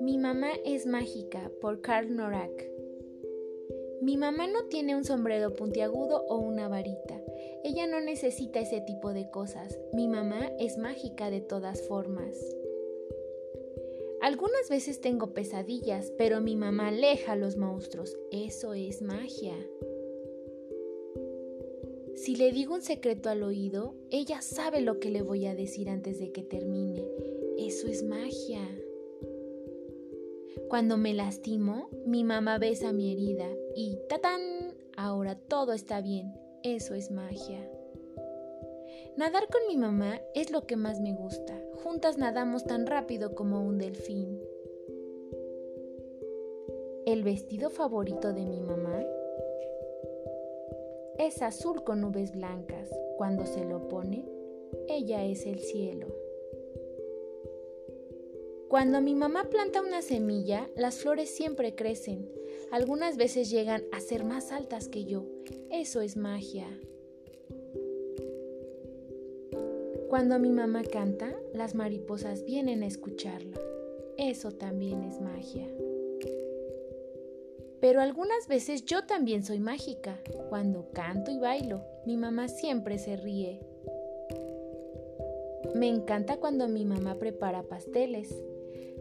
Mi mamá es mágica por Karl Norak. Mi mamá no tiene un sombrero puntiagudo o una varita. Ella no necesita ese tipo de cosas. Mi mamá es mágica de todas formas. Algunas veces tengo pesadillas, pero mi mamá aleja a los monstruos. Eso es magia. Si le digo un secreto al oído, ella sabe lo que le voy a decir antes de que termine. Eso es magia. Cuando me lastimo, mi mamá besa mi herida y ¡tatán! Ahora todo está bien. Eso es magia. Nadar con mi mamá es lo que más me gusta. Juntas nadamos tan rápido como un delfín. El vestido favorito de mi mamá es azul con nubes blancas. Cuando se lo pone, ella es el cielo. Cuando mi mamá planta una semilla, las flores siempre crecen. Algunas veces llegan a ser más altas que yo. Eso es magia. Cuando mi mamá canta, las mariposas vienen a escucharla. Eso también es magia. Pero algunas veces yo también soy mágica. Cuando canto y bailo, mi mamá siempre se ríe. Me encanta cuando mi mamá prepara pasteles.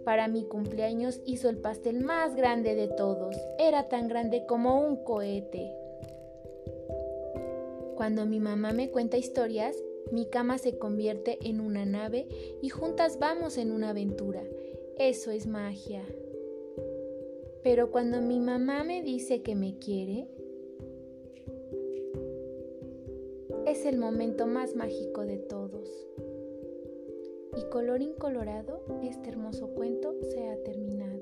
Para mi cumpleaños hizo el pastel más grande de todos. Era tan grande como un cohete. Cuando mi mamá me cuenta historias, mi cama se convierte en una nave y juntas vamos en una aventura. Eso es magia. Pero cuando mi mamá me dice que me quiere, es el momento más mágico de todos. Y colorín colorado, este hermoso cuento se ha terminado.